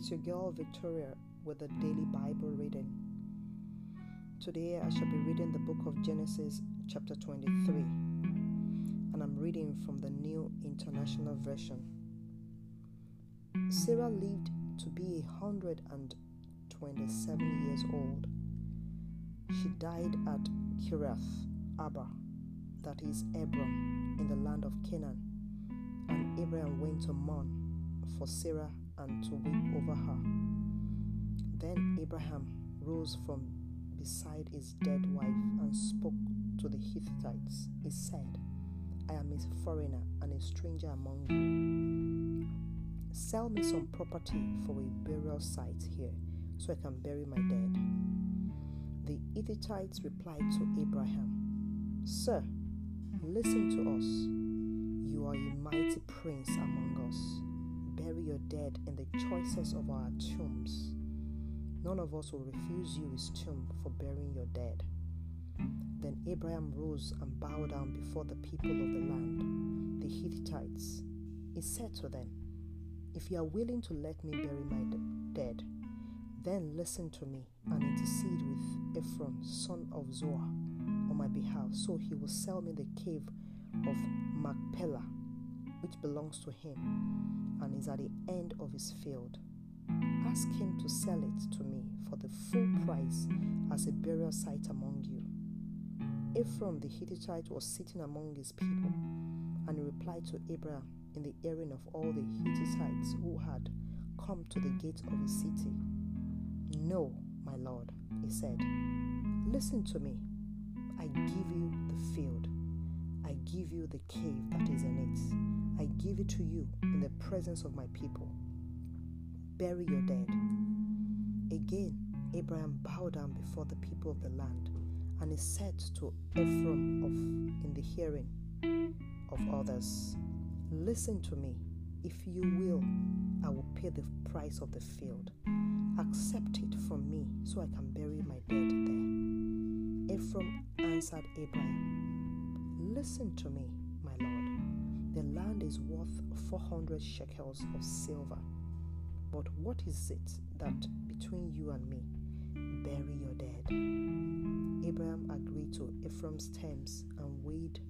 It's your girl Victoria with a daily Bible reading. Today I shall be reading the book of Genesis, chapter 23, and I'm reading from the New International Version. Sarah lived to be a hundred and twenty-seven years old. She died at Kiriath Arba, that is Hebron, in the land of Canaan, and Abraham went to mourn for Sarah and to weep over her. Then Abraham rose from beside his dead wife and spoke to the Hittites. He said, I am a foreigner and a stranger among you. Sell me some property for a burial site here so I can bury my dead. The Hittites replied to Abraham, Sir, listen to us. You are a mighty prince among us bury your dead in the choicest of our tombs. None of us will refuse you his tomb for burying your dead. Then Abraham rose and bowed down before the people of the land, the Hittites. He said to them, If you are willing to let me bury my dead, then listen to me and intercede with Ephron, son of Zohar, on my behalf, so he will sell me the cave of Machpelah, which belongs to him and is at the end of his field. Ask him to sell it to me for the full price as a burial site among you. Ephron the Hittite was sitting among his people, and he replied to Abraham in the hearing of all the Hittites who had come to the gate of his city. No, my lord, he said, listen to me. I give you the field, I give you the cave that is in it I give it to you in the presence of my people. Bury your dead. Again, Abraham bowed down before the people of the land, and he said to Ephron of in the hearing of others, Listen to me. If you will, I will pay the price of the field. Accept it from me so I can bury my dead there. Ephron answered Abraham, Listen to me, my lord. The land is worth 400 shekels of silver. But what is it that between you and me? Bury your dead. Abraham agreed to Ephron's terms and weighed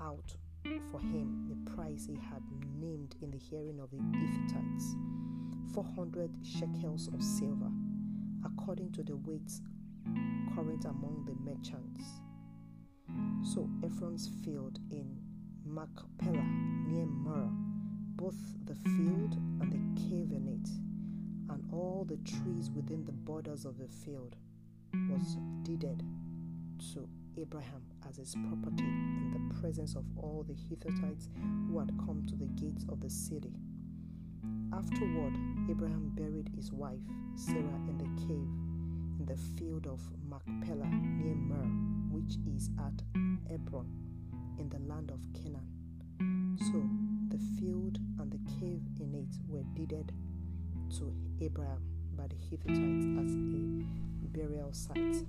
out for him the price he had named in the hearing of the Hittites 400 shekels of silver, according to the weights current among the merchants. So Ephron's field in Machpelah near Mamre, both the field and the cave in it, and all the trees within the borders of the field, was deeded to Abraham as his property in the presence of all the Hittites who had come to the gates of the city. Afterward, Abraham buried his wife Sarah in the cave in the field of Machpelah near Mamre, which is at Hebron land of Canaan. So the field and the cave in it were deeded to Abraham by the Hittites as a burial site.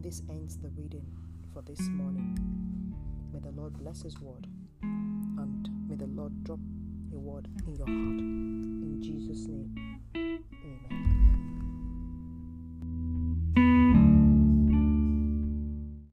This ends the reading for this morning. May the Lord bless His word and may the Lord drop a word in your heart. In.